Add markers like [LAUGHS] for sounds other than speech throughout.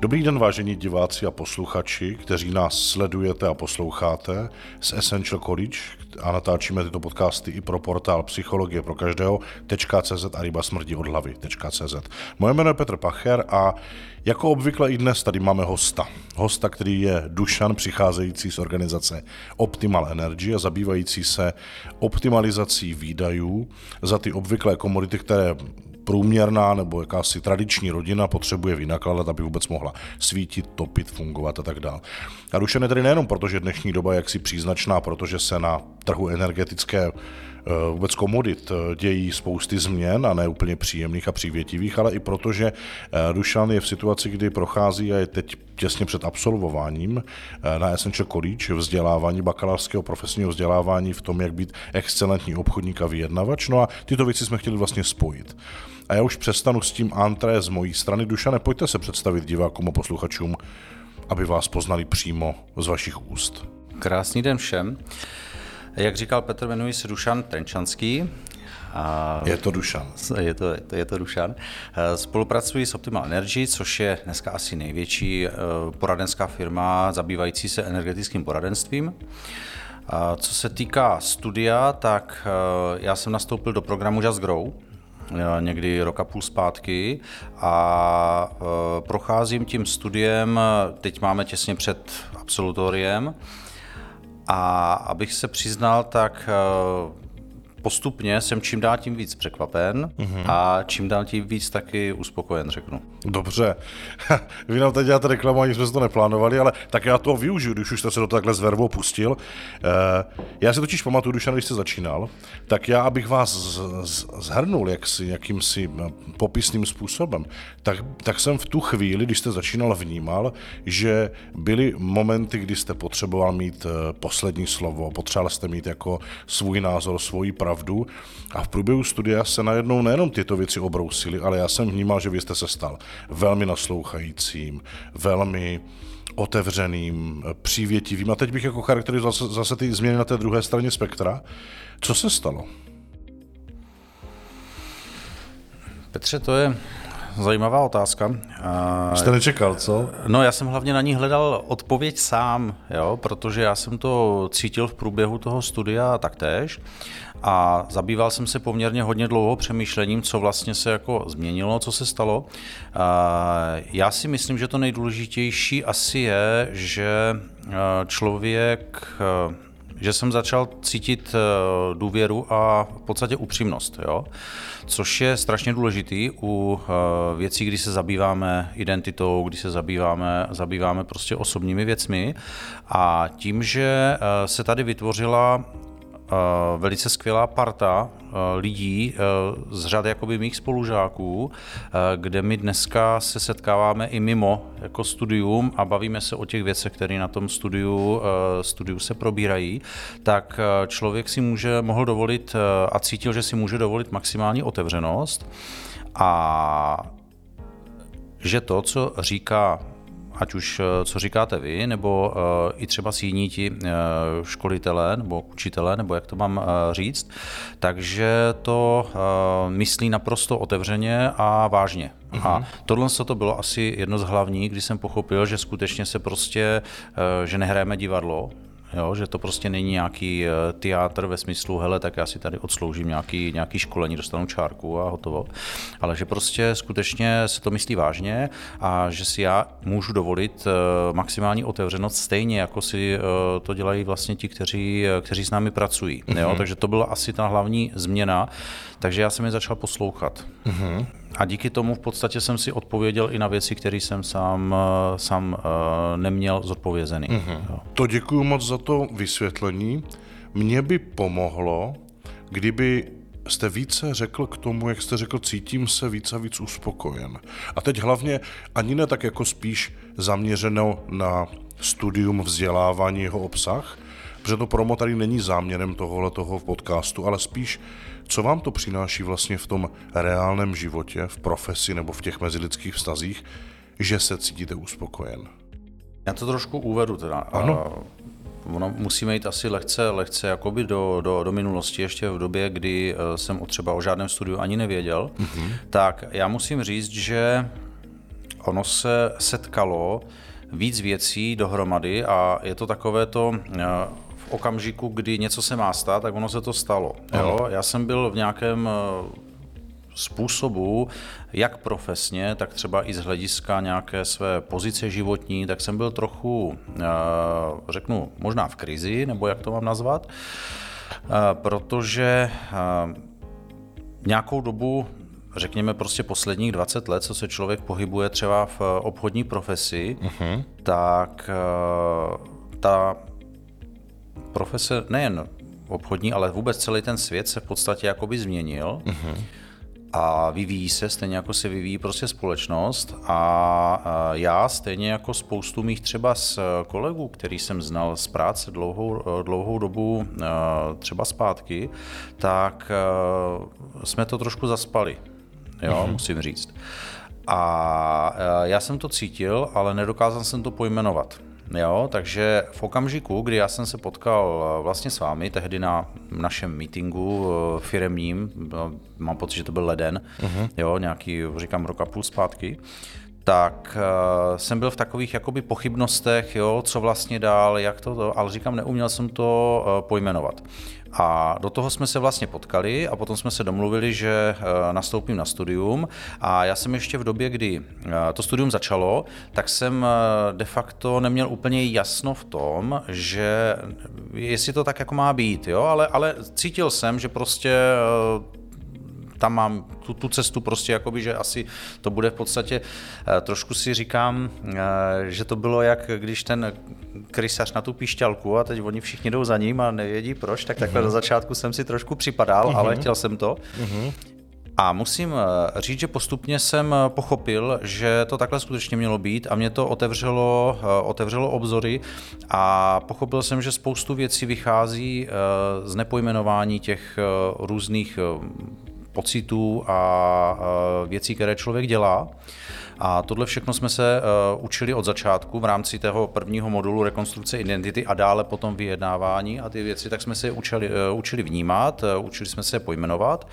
Dobrý den, vážení diváci a posluchači, kteří nás sledujete a posloucháte z Essential College a natáčíme tyto podcasty i pro portál Psychologie pro každého .cz a ryba smrdí od hlavy .cz. Moje jméno je Petr Pacher a jako obvykle i dnes tady máme hosta. Hosta, který je Dušan, přicházející z organizace Optimal Energy a zabývající se optimalizací výdajů za ty obvyklé komodity, které průměrná nebo jakási tradiční rodina potřebuje vynakládat, aby vůbec mohla svítit, topit, fungovat a tak dále. A rušené tedy nejenom proto, že dnešní doba je jaksi příznačná, protože se na trhu energetické vůbec komodit eh, dějí spousty změn a ne úplně příjemných a přívětivých, ale i proto, že eh, Dušan je v situaci, kdy prochází a je teď těsně před absolvováním na Essential College vzdělávání, bakalářského profesního vzdělávání v tom, jak být excelentní obchodník a vyjednavač. No a tyto věci jsme chtěli vlastně spojit. A já už přestanu s tím antré z mojí strany. Dušane, pojďte se představit divákům a posluchačům, aby vás poznali přímo z vašich úst. Krásný den všem. Jak říkal Petr, jmenuji se Dušan Trenčanský. A je to Dušan. Je to, je to, je to Dušan. Spolupracuji s Optimal Energy, což je dneska asi největší eh, poradenská firma zabývající se energetickým poradenstvím. A co se týká studia, tak já jsem nastoupil do programu Just Grow, někdy roka půl zpátky a e, procházím tím studiem, teď máme těsně před absolutoriem a abych se přiznal, tak e, postupně jsem čím dál tím víc překvapen mm-hmm. a čím dál tím víc taky uspokojen, řeknu. Dobře. [LAUGHS] Vy nám teď děláte reklamu, ani jsme to neplánovali, ale tak já to využiju, když už jste se do takhle s vervou pustil. Eh, já si totiž pamatuju, Dušan, když jste začínal, tak já, abych vás zhrnul jaksi, jakýmsi eh, popisným způsobem, tak, tak jsem v tu chvíli, když jste začínal, vnímal, že byly momenty, kdy jste potřeboval mít eh, poslední slovo, potřeboval jste mít jako svůj názor, svoji pravdu, pravdu a v průběhu studia se najednou nejenom tyto věci obrousily, ale já jsem vnímal, že vy jste se stal velmi naslouchajícím, velmi otevřeným, přívětivým. A teď bych jako charakterizoval zase, zase ty změny na té druhé straně spektra. Co se stalo? Petře, to je zajímavá otázka. Jste nečekal, co? No, já jsem hlavně na ní hledal odpověď sám, jo, protože já jsem to cítil v průběhu toho studia taktéž a zabýval jsem se poměrně hodně dlouho přemýšlením, co vlastně se jako změnilo, co se stalo. Já si myslím, že to nejdůležitější asi je, že člověk že jsem začal cítit důvěru a v podstatě upřímnost, jo? což je strašně důležitý u věcí, kdy se zabýváme identitou, kdy se zabýváme, zabýváme prostě osobními věcmi a tím, že se tady vytvořila Eh, velice skvělá parta eh, lidí eh, z řad jakoby mých spolužáků, kde my dneska se setkáváme i mimo jako studium a bavíme se o těch věcech, které na tom studiu, studiu se probírají, tak člověk si může, mohl dovolit a cítil, že si může dovolit maximální otevřenost a že to, co říká ať už eh, co říkáte vy, nebo eh, i třeba si jiní ti eh, školitelé nebo učitelé, nebo jak to mám říct, takže to myslí naprosto otevřeně a vážně. Uh-huh. A mhm. tohle to bylo asi jedno z hlavních, kdy jsem pochopil, že skutečně se prostě, že nehrajeme divadlo, Jo, že to prostě není nějaký eh, teátr ve smyslu, hele, tak já si tady odsloužím nějaký, nějaký školení, dostanu čárku a hotovo. Ale že prostě skutečně se to myslí vážně a že si já můžu dovolit eh, maximální otevřenost stejně, jako si eh, to dělají vlastně ti, kteří, kteří s námi pracují. Mm-hmm. Jo? Takže to byla asi ta hlavní změna. Takže já jsem je začal poslouchat. Mm-hmm. A díky tomu v podstatě jsem si odpověděl i na věci, které jsem sám, eh, sám eh, neměl zodpovězený. Mm-hmm. To děkuji moc za to vysvětlení. Mně by pomohlo, kdyby jste více řekl k tomu, jak jste řekl, cítím se víc a víc uspokojen. A teď hlavně ani ne tak jako spíš zaměřeno na studium vzdělávání jeho obsah, protože to promo tady není záměrem tohohle toho podcastu, ale spíš co vám to přináší vlastně v tom reálném životě, v profesi nebo v těch mezilidských vztazích, že se cítíte uspokojen? Já to trošku uvedu teda. Ano. Ono musíme jít asi lehce, lehce jakoby do, do, do minulosti, ještě v době, kdy eh, jsem o třeba o žádném studiu ani nevěděl. Mm-hmm. Tak já musím říct, že ono se setkalo víc věcí dohromady a je to takové to v okamžiku, kdy něco se má stát, tak ono se to stalo. Jo? Já jsem byl v nějakém způsobu, jak profesně, tak třeba i z hlediska nějaké své pozice životní, tak jsem byl trochu, řeknu, možná v krizi, nebo jak to mám nazvat, protože nějakou dobu řekněme prostě posledních 20 let, co se člověk pohybuje třeba v obchodní profesi, uh-huh. tak ta profese nejen obchodní, ale vůbec celý ten svět se v podstatě jakoby změnil. Uh-huh a vyvíjí se stejně jako se vyvíjí prostě společnost a já stejně jako spoustu mých třeba z kolegů, který jsem znal z práce dlouhou, dlouhou dobu třeba zpátky, tak jsme to trošku zaspali, jo, mm-hmm. musím říct. A já jsem to cítil, ale nedokázal jsem to pojmenovat. Jo, takže v okamžiku, kdy já jsem se potkal eh, vlastně s vámi, tehdy na našem meetingu eh, firemním, eh, mám pocit, že to byl leden, uh-huh. jo, nějaký, říkám, rok a půl zpátky, tak uh, jsem byl v takových jakoby pochybnostech, jo, co vlastně dál, jak to, ale říkám, neuměl jsem to uh, pojmenovat. A do toho jsme se vlastně potkali a potom jsme se domluvili, že eh, nastoupím na studium a já jsem ještě v době, kdy eh, to studium začalo, tak jsem eh, de facto neměl úplně jasno v tom, že jestli to tak jako má být, jo, ale, ale cítil jsem, že prostě tam mám tu, tu cestu prostě, jakoby, že asi to bude v podstatě, eh, trošku si říkám, eh, že to bylo jak když ten krysař na tu píšťalku a teď oni všichni jdou za ním a nevědí proč, tak takhle uh-huh. na začátku jsem si trošku připadal, uh-huh. ale chtěl jsem to. Uh-huh. A musím eh, říct, že postupně jsem pochopil, že to takhle skutečně mělo být a mě to otevřelo, otevřelo obzory a pochopil jsem, že spoustu věcí vychází z nepojmenování těch různých pocitů a věcí, které člověk dělá. A tohle všechno jsme se uh, učili od začátku v rámci toho prvního modulu rekonstrukce identity a dále potom vyjednávání a ty věci, tak jsme se učili, uh, učili vnímat, uh, učili jsme se je pojmenovat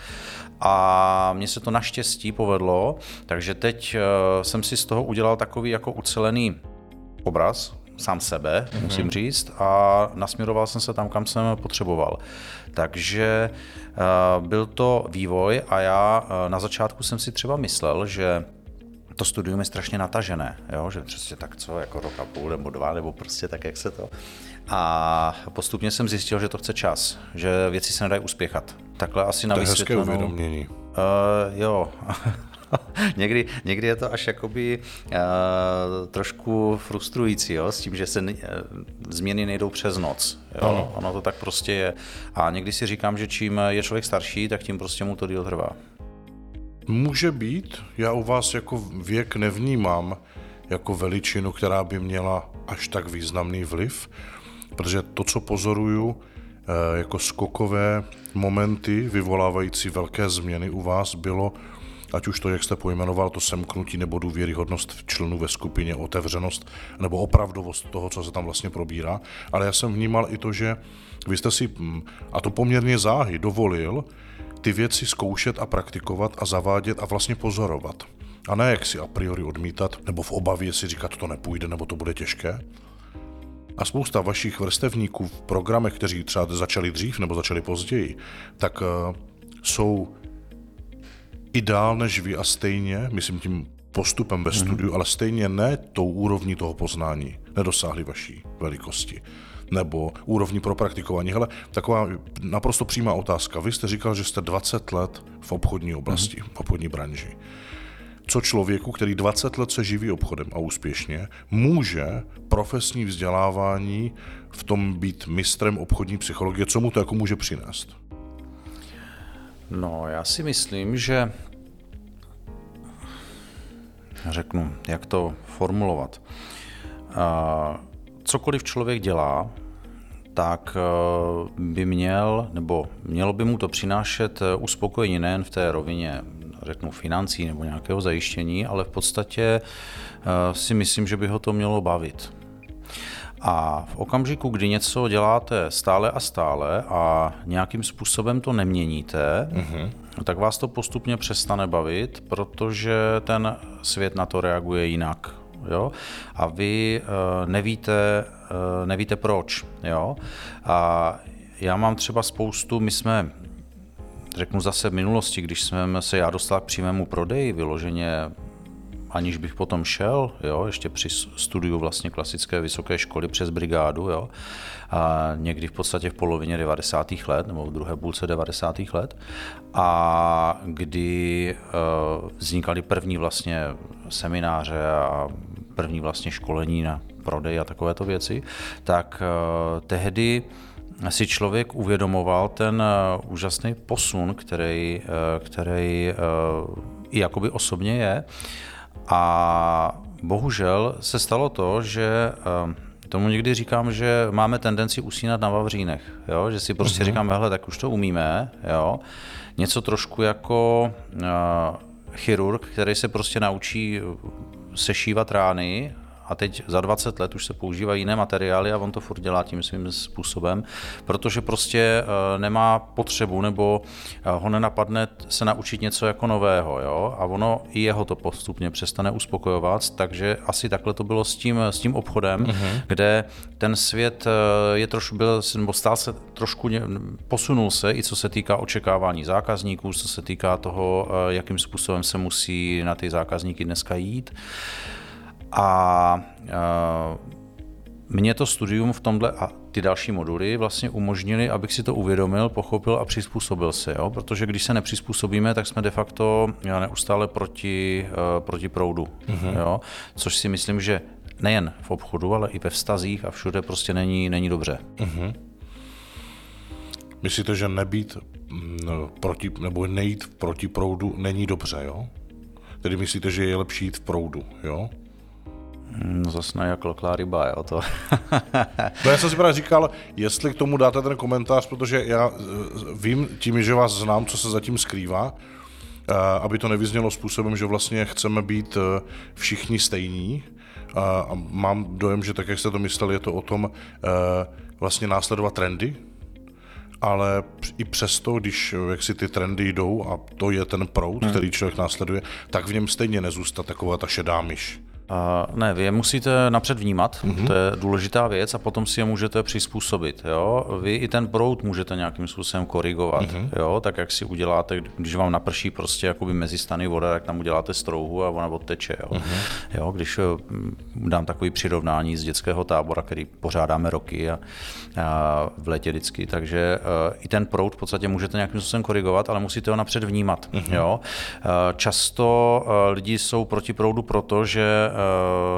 a mně se to naštěstí povedlo, takže teď jsem si z toho udělal takový jako ucelený obraz, sám sebe, mm-hmm. musím říct, a nasměroval jsem se tam, kam jsem potřeboval. Takže uh, byl to vývoj a já uh, na začátku jsem si třeba myslel, že to studium je strašně natažené, jo? že přesně tak co, jako rok a půl nebo dva, nebo prostě tak, jak se to. A postupně jsem zjistil, že to chce čas, že věci se nedají uspěchat. Takhle asi na To je hezké uvědomění. Uh, jo, [LAUGHS] [LAUGHS] někdy, někdy je to až jakoby uh, trošku frustrující, jo, s tím, že se uh, změny nejdou přes noc. Jo. Ano. Ono to tak prostě je. A někdy si říkám, že čím je člověk starší, tak tím prostě mu to díl trvá. Může být. Já u vás jako věk nevnímám jako veličinu, která by měla až tak významný vliv, protože to, co pozoruju, eh, jako skokové momenty vyvolávající velké změny u vás bylo ať už to, jak jste pojmenoval, to semknutí nebo důvěryhodnost v členů ve skupině, otevřenost nebo opravdovost toho, co se tam vlastně probírá. Ale já jsem vnímal i to, že vy jste si, hm, a to poměrně záhy, dovolil ty věci zkoušet a praktikovat a zavádět a vlastně pozorovat. A ne jak si a priori odmítat, nebo v obavě si říkat, to nepůjde, nebo to bude těžké. A spousta vašich vrstevníků v programech, kteří třeba začali dřív nebo začali později, tak uh, jsou i dál než vy a stejně, myslím tím postupem ve mhm. studiu, mm-hmm. ale stejně ne tou úrovní toho poznání nedosáhli vaší velikosti nebo úrovní pro praktikování. Hele, taková naprosto přímá otázka. Vy jste říkal, že jste 20 let v obchodní oblasti, mm-hmm. v obchodní branži. Co člověku, který 20 let se živí obchodem a úspěšně, může profesní vzdělávání v tom být mistrem obchodní psychologie, co mu to jako může přinést? No, já si myslím, že řeknu, jak to formulovat. Cokoliv člověk dělá, tak e, by měl, nebo mělo by mu to přinášet e, uspokojení nejen v té rovině, řeknu, financí nebo nějakého zajištění, ale v podstatě e, si myslím, že by ho to mělo bavit. A v okamžiku, kdy něco děláte stále a stále a nějakým způsobem to neměníte, mm-hmm. tak vás to postupně přestane bavit, protože ten svět na to reaguje jinak. Jo? A vy uh, nevíte, uh, nevíte proč. Jo? A já mám třeba spoustu, my jsme řeknu zase v minulosti, když jsme se já dostal k přímému prodeji, vyloženě aniž bych potom šel, jo, ještě při studiu vlastně klasické vysoké školy přes brigádu, jo, a někdy v podstatě v polovině 90. let, nebo v druhé půlce 90. let, a kdy uh, vznikaly první vlastně semináře a první vlastně školení na prodej a takovéto věci, tak uh, tehdy si člověk uvědomoval ten uh, úžasný posun, který, který i jakoby osobně je. A bohužel se stalo to, že tomu někdy říkám, že máme tendenci usínat na vavřínech, jo? že si prostě uh-huh. říkáme, hele, tak už to umíme, jo? něco trošku jako uh, chirurg, který se prostě naučí sešívat rány a teď za 20 let už se používají jiné materiály a on to furt dělá tím svým způsobem, protože prostě eh, nemá potřebu nebo eh, ho nenapadne se naučit něco jako nového, jo? a ono i jeho to postupně přestane uspokojovat, takže asi takhle to bylo s tím, s tím obchodem, uh-huh. kde ten svět eh, je trošku byl, nebo stál se trošku, posunul se i co se týká očekávání zákazníků, co se týká toho, jakým způsobem se musí na ty zákazníky dneska jít. A mě to studium v tomhle a ty další moduly vlastně umožnili, abych si to uvědomil, pochopil a přizpůsobil se, jo? protože když se nepřizpůsobíme, tak jsme de facto neustále proti, uh, proti proudu, mm-hmm. jo? což si myslím, že nejen v obchodu, ale i ve vztazích a všude prostě není, není dobře. Mm-hmm. Myslíte, že nebýt mm, proti, nebo nejít proti proudu není dobře, jo? Tedy myslíte, že je lepší jít v proudu, jo? No zase ne jak loklá ryba, jo, to. [LAUGHS] no já jsem si právě říkal, jestli k tomu dáte ten komentář, protože já eh, vím tím, že vás znám, co se zatím skrývá, eh, aby to nevyznělo způsobem, že vlastně chceme být eh, všichni stejní. A mám dojem, že tak, jak jste to mysleli, je to o tom vlastně následovat trendy, ale i přesto, když jak si ty trendy jdou a to je ten proud, hmm. který člověk následuje, tak v něm stejně nezůstat taková ta šedá myš. Uh, ne, vy je musíte napřed vnímat, mm-hmm. to je důležitá věc, a potom si je můžete přizpůsobit. Jo? Vy i ten proud můžete nějakým způsobem korigovat, mm-hmm. jo? tak jak si uděláte, když vám naprší prostě jakoby mezi stany voda, tak tam uděláte strouhu a ona odteče. Jo? Mm-hmm. Jo? Když mm, dám takový přirovnání z dětského tábora, který pořádáme roky a, a v létě vždycky, takže uh, i ten proud v podstatě můžete nějakým způsobem korigovat, ale musíte ho napřed vnímat. Mm-hmm. Jo? Uh, často uh, lidi jsou proti proudu proto, že Eh,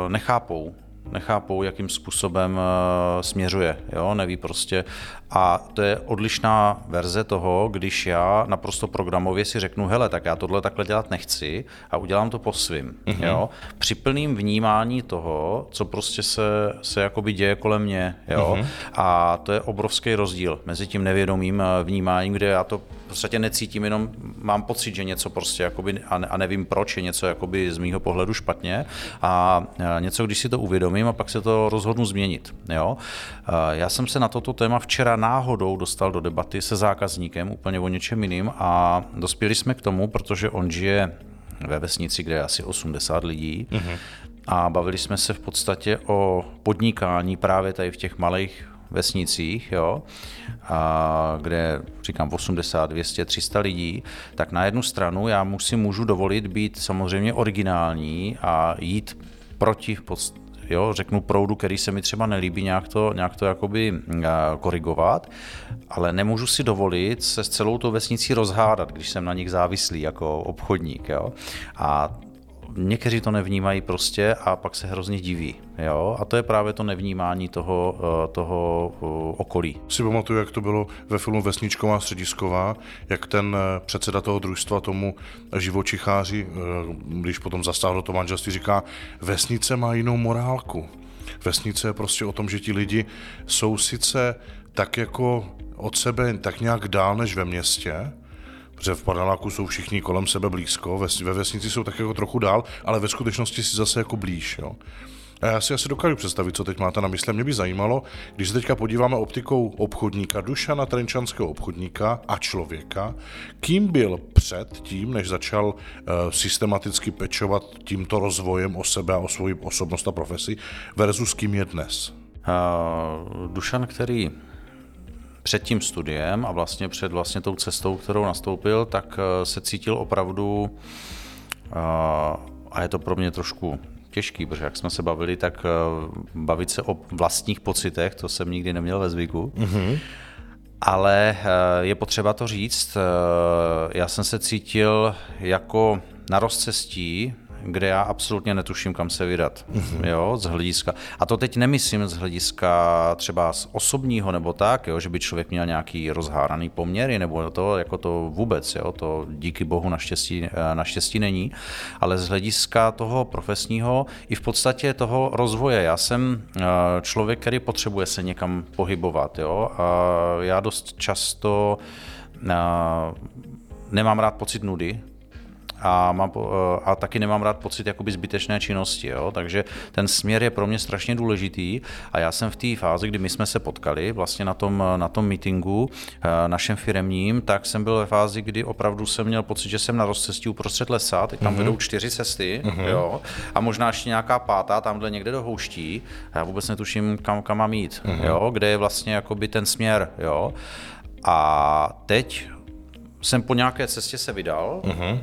nechápou, nechápou, jakým způsobem eh, směřuje, jo? neví prostě. A to je odlišná verze toho, když já naprosto programově si řeknu, hele, tak já tohle takhle dělat nechci a udělám to po svým. Mm-hmm. Jo? Při plným vnímání toho, co prostě se, se jakoby děje kolem mě. Jo? Mm-hmm. A to je obrovský rozdíl mezi tím nevědomým eh, vnímáním, kde já to v podstatě necítím, jenom mám pocit, že něco prostě jakoby, a nevím proč, je něco jakoby z mýho pohledu špatně a něco, když si to uvědomím a pak se to rozhodnu změnit. Jo? Já jsem se na toto téma včera náhodou dostal do debaty se zákazníkem úplně o něčem jiným a dospěli jsme k tomu, protože on žije ve vesnici, kde je asi 80 lidí, mm-hmm. a bavili jsme se v podstatě o podnikání právě tady v těch malých vesnicích, jo, a kde říkám 80, 200, 300 lidí, tak na jednu stranu já musím můžu dovolit být samozřejmě originální a jít proti jo, řeknu proudu, který se mi třeba nelíbí, nějak to, nějak to jakoby korigovat, ale nemůžu si dovolit se s celou tou vesnicí rozhádat, když jsem na nich závislý jako obchodník. Jo. A někteří to nevnímají prostě a pak se hrozně diví. Jo? A to je právě to nevnímání toho, eh, toho eh, okolí. Si pamatuju, jak to bylo ve filmu Vesničková středisková, jak ten eh, předseda toho družstva tomu živočicháři, když potom zastáhl to manželství, říká, vesnice má jinou morálku. Vesnice je prostě o tom, že ti lidi jsou sice tak jako od sebe tak nějak dál než ve městě, protože v paneláku jsou všichni kolem sebe blízko, ve, ve vesnici jsou tak jako trochu dál, ale ve skutečnosti si zase jako blíž. Jo. A já si asi dokážu představit, co teď máte na mysli. Mě by zajímalo, když se teďka podíváme optikou obchodníka, Dušana Trenčanského obchodníka a člověka, kým byl před tím, než začal uh, systematicky pečovat tímto rozvojem o sebe a o svoji osobnost a profesi, versus kým je dnes? Uh, Dušan, který před tím studiem a vlastně před vlastně tou cestou, kterou nastoupil, tak se cítil opravdu, a je to pro mě trošku těžký, protože jak jsme se bavili, tak bavit se o vlastních pocitech, to jsem nikdy neměl ve zvyku. Mm-hmm. Ale je potřeba to říct. Já jsem se cítil jako na rozcestí kde já absolutně netuším, kam se vydat. Mm-hmm. Jo, z hlediska. A to teď nemyslím z hlediska třeba z osobního nebo tak, jo, že by člověk měl nějaký rozháraný poměry, nebo to, jako to vůbec, jo, to díky bohu naštěstí, eh, naštěstí není, ale z hlediska toho profesního i v podstatě toho rozvoje. Já jsem eh, člověk, který potřebuje se někam pohybovat, jo, a já dost často eh, nemám rád pocit nudy, a, mám, a taky nemám rád pocit jakoby zbytečné činnosti. Jo? Takže ten směr je pro mě strašně důležitý a já jsem v té fázi, kdy my jsme se potkali vlastně na tom, na tom meetingu eh, našem firemním, tak jsem byl ve fázi, kdy opravdu jsem měl pocit, že jsem na rozcestí uprostřed lesa, teď tam mm-hmm. vedou čtyři cesty mm-hmm. jo? a možná ještě nějaká pátá tamhle někde do houští. Já vůbec netuším, kam, kam mám jít, mm-hmm. jo? kde je vlastně jakoby ten směr. Jo? A teď jsem po nějaké cestě se vydal, mm-hmm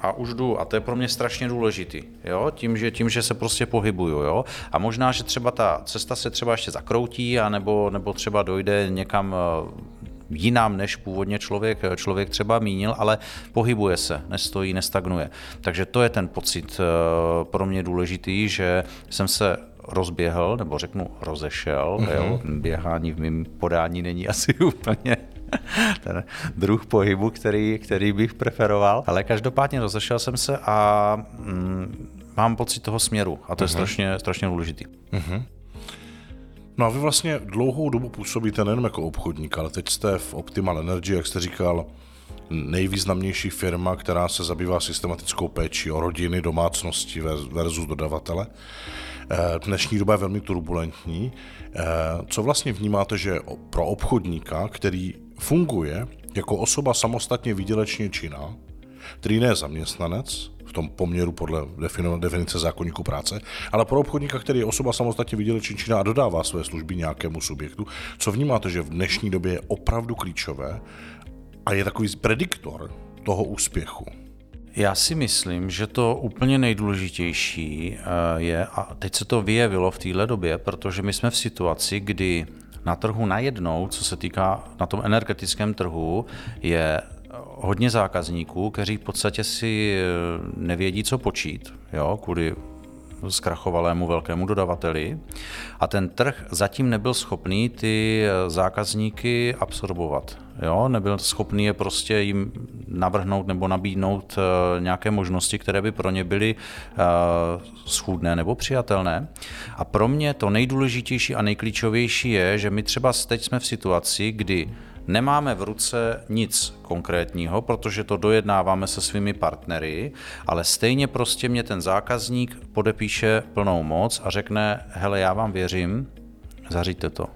a už jdu. A to je pro mě strašně důležitý, jo? Tím, že, tím, že se prostě pohybuju. Jo? A možná, že třeba ta cesta se třeba ještě zakroutí, a nebo, nebo třeba dojde někam eh, jinam, než původně člověk, člověk třeba mínil, ale pohybuje se, nestojí, nestagnuje. Takže to je ten pocit eh, pro mě důležitý, že jsem se rozběhl, nebo řeknu rozešel, mm-hmm. jo? běhání v mém podání není [LAUGHS] asi úplně [LAUGHS] ten druh pohybu, který, který bych preferoval. Ale každopádně rozešel jsem se a mm, mám pocit toho směru a to uh-huh. je mhm. strašně, strašně důležitý. Uh-huh. No a vy vlastně dlouhou dobu působíte nejen jako obchodník, ale teď jste v Optimal Energy, jak jste říkal, nejvýznamnější firma, která se zabývá systematickou péčí o rodiny, domácnosti versus dodavatele. Eh, dnešní doba je velmi turbulentní. Eh, co vlastně vnímáte, že pro obchodníka, který funguje jako osoba samostatně výdělečně činná, který ne zaměstnanec, v tom poměru podle definice zákonníku práce, ale pro obchodníka, který je osoba samostatně výdělečně činná a dodává své služby nějakému subjektu, co vnímáte, že v dnešní době je opravdu klíčové a je takový prediktor toho úspěchu? Já si myslím, že to úplně nejdůležitější eh, je, a teď se to vyjevilo v téhle době, protože my jsme v situaci, kdy na trhu najednou, co se týká na tom energetickém trhu, je hodně zákazníků, kteří v podstatě si eh, nevědí, co počít, jo, kvůli zkrachovalému velkému dodavateli a ten trh zatím nebyl schopný ty eh, zákazníky absorbovat. Jo? Nebyl schopný je prostě jim navrhnout nebo nabídnout eh, nějaké možnosti, které by pro ně byly eh, schůdné nebo přijatelné. A pro mě to nejdůležitější a nejklíčovější je, že my třeba teď jsme v situaci, kdy Nemáme v ruce nic konkrétního, protože to dojednáváme se svými partnery, ale stejně prostě mě ten zákazník podepíše plnou moc a řekne, hele, já vám věřím, zaříďte to.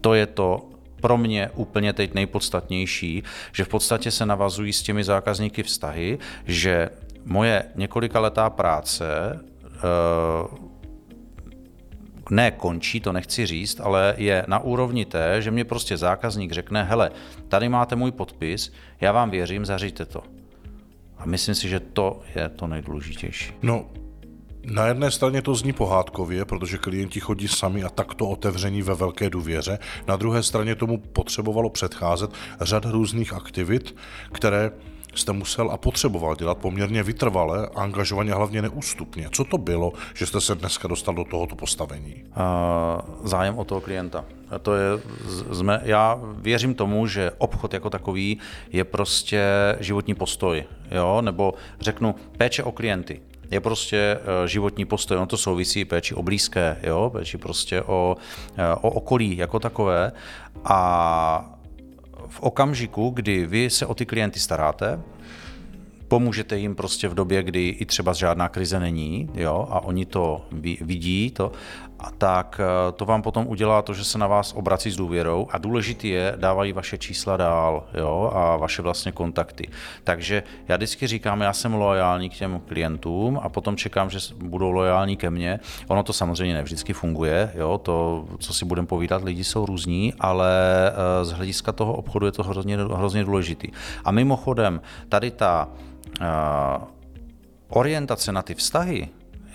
To je to pro mě úplně teď nejpodstatnější, že v podstatě se navazují s těmi zákazníky vztahy, že moje několika letá práce uh, ne končí, to nechci říct, ale je na úrovni té, že mě prostě zákazník řekne, hele, tady máte můj podpis, já vám věřím, zaříďte to. A myslím si, že to je to nejdůležitější. No, na jedné straně to zní pohádkově, protože klienti chodí sami a takto otevření ve velké důvěře. Na druhé straně tomu potřebovalo předcházet řad různých aktivit, které jste musel a potřeboval dělat poměrně vytrvale, angažovaně, hlavně neústupně. Co to bylo, že jste se dneska dostal do tohoto postavení? Zájem o toho klienta. To je, jsme, já věřím tomu, že obchod jako takový je prostě životní postoj, jo? nebo řeknu péče o klienty je prostě e, životní postoj, ono to souvisí péči o blízké, jo? péči prostě o, e, o okolí jako takové a v okamžiku, kdy vy se o ty klienty staráte, pomůžete jim prostě v době, kdy i třeba žádná krize není, jo, a oni to vidí, to, a tak eh, to vám potom udělá to, že se na vás obrací s důvěrou a důležitý je, dávají vaše čísla dál jo, a vaše vlastně kontakty. Takže já vždycky říkám, já jsem loajální k těm klientům a potom čekám, že budou loajální ke mně. Ono to samozřejmě ne vždycky funguje, jo, to, co si budeme povídat, lidi jsou různí, ale eh, z hlediska toho obchodu je to hrozně, hrozně důležitý. A mimochodem, tady ta uh, orientace na ty vztahy,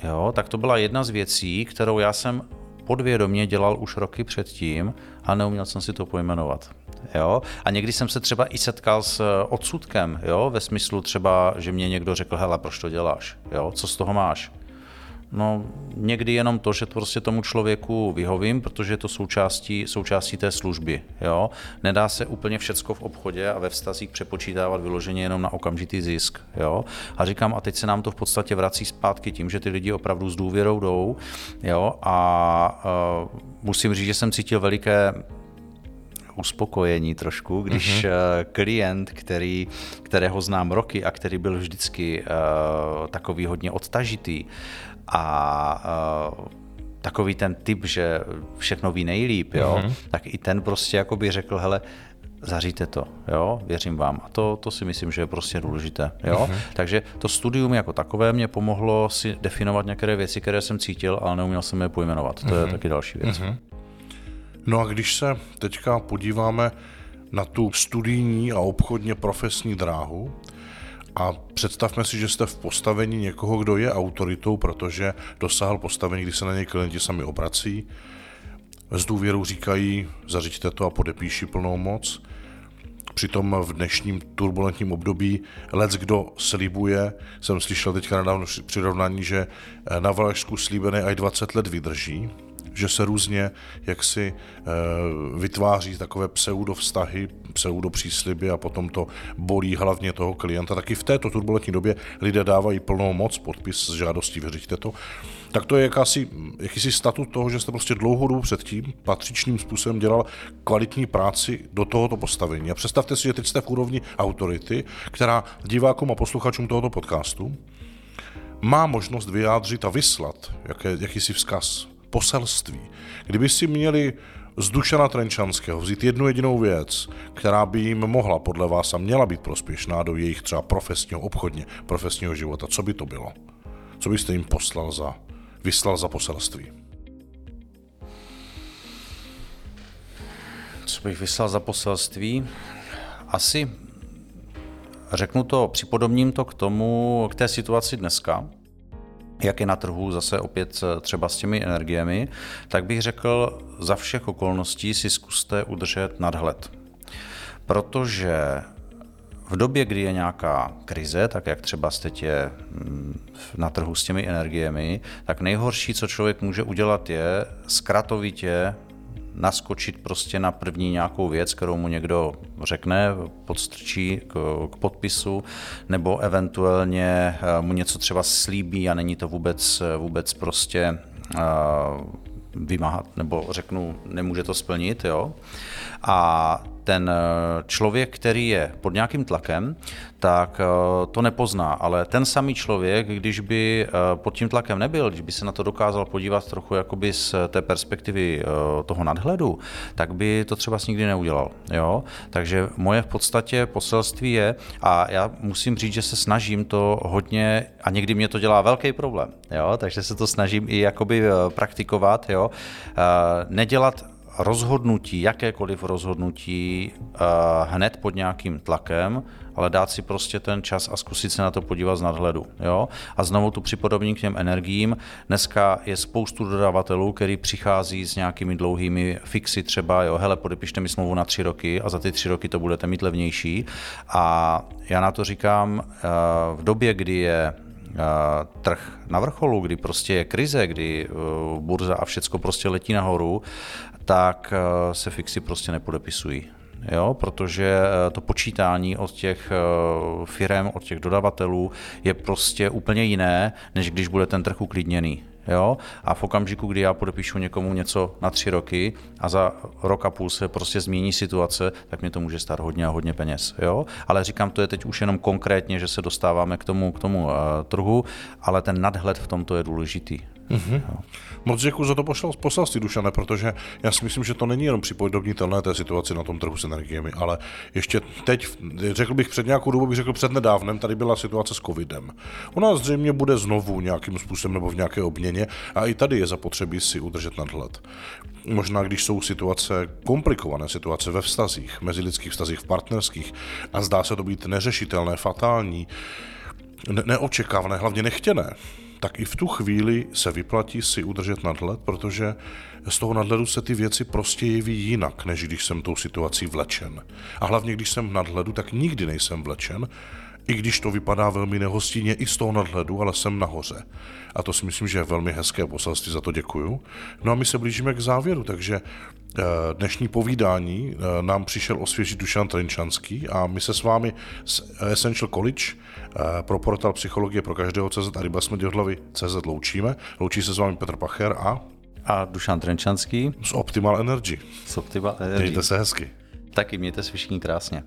jo, tak to byla jedna z věcí, kterou já jsem podvědomě dělal už roky předtím a neuměl jsem si to pojmenovat. Jo? A někdy jsem se třeba i setkal s eh, odsudkem, jo? ve smyslu třeba, že mě někdo řekl, hele, proč to děláš, jo? co z toho máš? No někdy jenom to, že prostě tomu člověku vyhovím, protože je to součástí, součástí té služby. Jo? Nedá se úplně všecko v obchodě a ve vztazích přepočítávat vyloženě jenom na okamžitý zisk. Jo? A říkám, a teď se nám to v podstatě vrací zpátky tím, že ty lidi opravdu s důvěrou jdou. Jo? A uh, musím říct, že jsem cítil veliké uspokojení trošku, když mm-hmm. klient, který, kterého znám roky a který byl vždycky uh, takový hodně odtažitý, a uh, takový ten typ, že všechno ví nejlíp, jo, mm-hmm. tak i ten prostě jakoby řekl, hele, zaříte to, jo, věřím vám. A to, to si myslím, že je prostě důležité, jo. Mm-hmm. Takže to studium jako takové mě pomohlo si definovat některé věci, které jsem cítil, ale neuměl jsem je pojmenovat. To mm-hmm. je mhm. taky další věc. Mm-hmm. No a když se teďka podíváme na tu studijní a obchodně profesní dráhu, a představme si, že jste v postavení někoho, kdo je autoritou, protože dosáhl postavení, kdy se na něj klienti sami obrací, s důvěrou říkají, zařiďte to a podepíši plnou moc. Přitom v dnešním turbulentním období lec kdo slibuje, jsem slyšel teďka nedávno přirovnání, že na Valašsku slíbené aj 20 let vydrží, že se různě jaksi e, vytváří takové pseudo vztahy, pseudo přísliby a potom to bolí hlavně toho klienta. Taky v této turbulentní době lidé dávají plnou moc, podpis s žádostí, věříte to. Tak to je jakási, jakýsi statut toho, že jste prostě dlouhou dobu předtím patřičným způsobem dělal kvalitní práci do tohoto postavení. A představte si, že teď jste v úrovni autority, která divákům a posluchačům tohoto podcastu má možnost vyjádřit a vyslat jaké, jakýsi vzkaz, poselství. Kdyby si měli z Dušana Trenčanského vzít jednu jedinou věc, která by jim mohla podle vás a měla být prospěšná do jejich třeba profesního, obchodně, profesního života, co by to bylo? Co byste jim poslal za, vyslal za poselství? Co bych vyslal za poselství? Asi řeknu to, připodobním to k tomu, k té situaci dneska, jak je na trhu zase opět eh, třeba s těmi energiemi, tak bych řekl, za všech okolností si zkuste udržet nadhled. Protože v době, kdy je nějaká krize, tak jak třeba teď je mm, na trhu s těmi energiemi, tak nejhorší, co člověk může udělat, je zkratovitě naskočit prostě na první nějakou věc, kterou mu někdo řekne, podstrčí k, k podpisu, nebo eventuálně eh, mu něco třeba slíbí a není to vůbec, vůbec prostě uh, vymáhat, nebo řeknu, nemůže to splnit, jo. A ten eh, člověk, který je pod nějakým tlakem, tak eh, to nepozná, ale ten samý člověk, když by eh, pod tím tlakem nebyl, když by se na to dokázal podívat trochu jakoby z té perspektivy toho nadhledu, tak by to třeba nikdy neudělal. Jo? Takže moje v podstatě poselství je, a já musím říct, že se snažím to hodně, a někdy mě to dělá velký problém, jo? takže se to snažím i jakoby praktikovat, jo? nedělat rozhodnutí, jakékoliv rozhodnutí uh, hned pod nějakým tlakem, ale dát si prostě ten čas a zkusit se na to podívat z nadhledu. Jo? A znovu tu připodobním k těm energiím. Dneska je spoustu dodavatelů, který přichází s nějakými dlouhými fixy třeba, jo, hele, podepište mi smlouvu na tři roky a za ty tři roky to budete mít levnější. A já na to říkám, uh, v době, kdy je trh na vrcholu, kdy prostě je krize, kdy burza a všecko prostě letí nahoru, tak eh, se fixy prostě nepodepisují. Jo, protože eh, to počítání od těch eh, firm, od těch dodavatelů je prostě úplně jiné, než když bude ten trh uklidněný. Jo? A v okamžiku, kdy já podepíšu někomu něco na tři roky a za rok a půl se prostě změní situace, tak mě to může stát hodně a hodně peněz. Jo? Ale říkám, to je teď už jenom konkrétně, že se dostáváme k tomu, k tomu uh, trhu, ale ten nadhled v tomto je důležitý. Mm-hmm. Moc děkuji za to poselství, Dušane, protože já si myslím, že to není jenom připodobnitelné té situaci na tom trhu s energiemi, ale ještě teď, řekl bych před nějakou dobu, bych řekl před nedávnem, tady byla situace s covidem. Ona zřejmě bude znovu nějakým způsobem nebo v nějaké obměně a i tady je zapotřebí si udržet nadhled. Možná, když jsou situace, komplikované situace ve vztazích, mezi lidských vztazích, v partnerských a zdá se to být neřešitelné, fatální, ne- neočekávané, hlavně nechtěné, tak i v tu chvíli se vyplatí si udržet nadhled, protože z toho nadhledu se ty věci prostě jeví jinak, než když jsem tou situací vlečen. A hlavně, když jsem v nadhledu, tak nikdy nejsem vlečen, i když to vypadá velmi nehostinně i z toho nadhledu, ale jsem nahoře. A to si myslím, že je velmi hezké poselství, za to děkuju. No a my se blížíme k závěru, takže eh, dnešní povídání eh, nám přišel osvěžit Dušan Trenčanský a my se s vámi z Essential College eh, pro portál Psychologie pro každého CZ a Ryba Smrděvdlavy CZ loučíme. Loučí se s vámi Petr Pacher a a Dušan Trenčanský z Optimal Energy. Z Optimal Energy. Mějte se hezky. Taky mějte se všichni krásně.